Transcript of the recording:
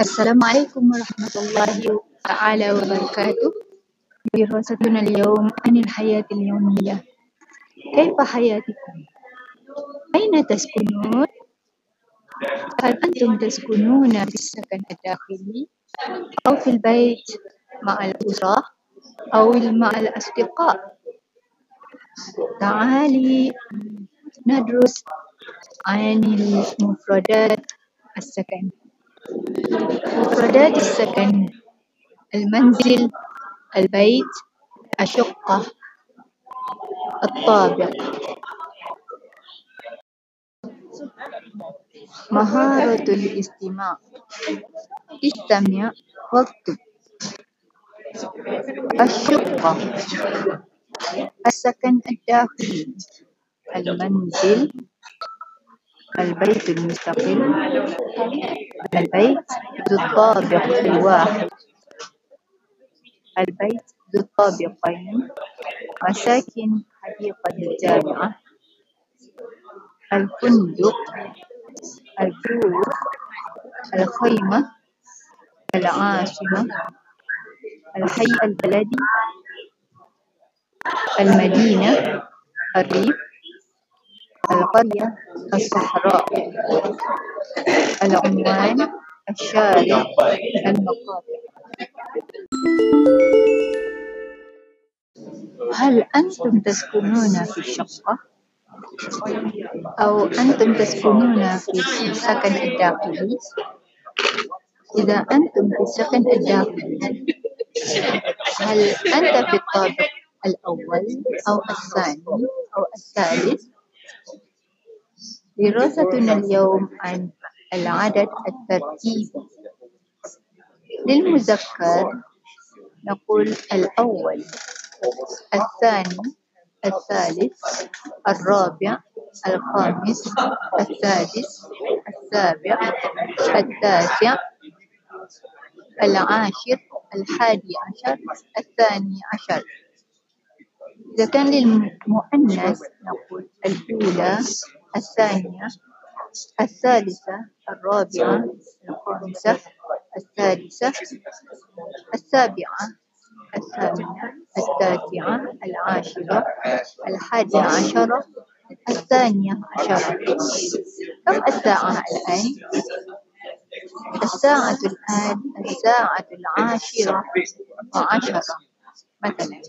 السلام عليكم ورحمة الله تعالى وبركاته دراستنا اليوم عن الحياة اليومية كيف حياتكم؟ أين تسكنون؟ هل أنتم تسكنون في السكن الداخلي أو في البيت مع الأسرة أو مع الأصدقاء؟ تعالي ندرس عن مفردات السكن مفردات السكن المنزل البيت الشقة الطابق. مهارة الاستماع. استمع واكتب الشقة. السكن الداخلي. المنزل. البيت المستقل البيت ذو الطابق الواحد. البيت ذو الطابقين. مساكن حديقة الجامعة. الفندق. الكوخ الخيمة. العاصمة. الحي البلدي. المدينة. الريف. القرية الصحراء العنوان الشارع المقاطع هل أنتم تسكنون في الشقة؟ أو أنتم تسكنون في السكن الداخلي؟ إذا أنتم في السكن الداخلي هل أنت في الطابق الأول أو الثاني أو الثالث؟ دراستنا اليوم عن العدد الترتيبي للمذكر نقول الأول الثاني الثالث الرابع الخامس السادس السابع التاسع العاشر الحادي عشر الثاني عشر. إذا كان للمؤنث نقول الأولى. الثانية الثالثة الرابعة الخامسة السادسة السابعة الثامنة التاسعة العاشرة الحادية عشرة الثانية عشرة كم الساعة الآن؟ الساعة الآن الساعة العاشرة وعشرة مثلا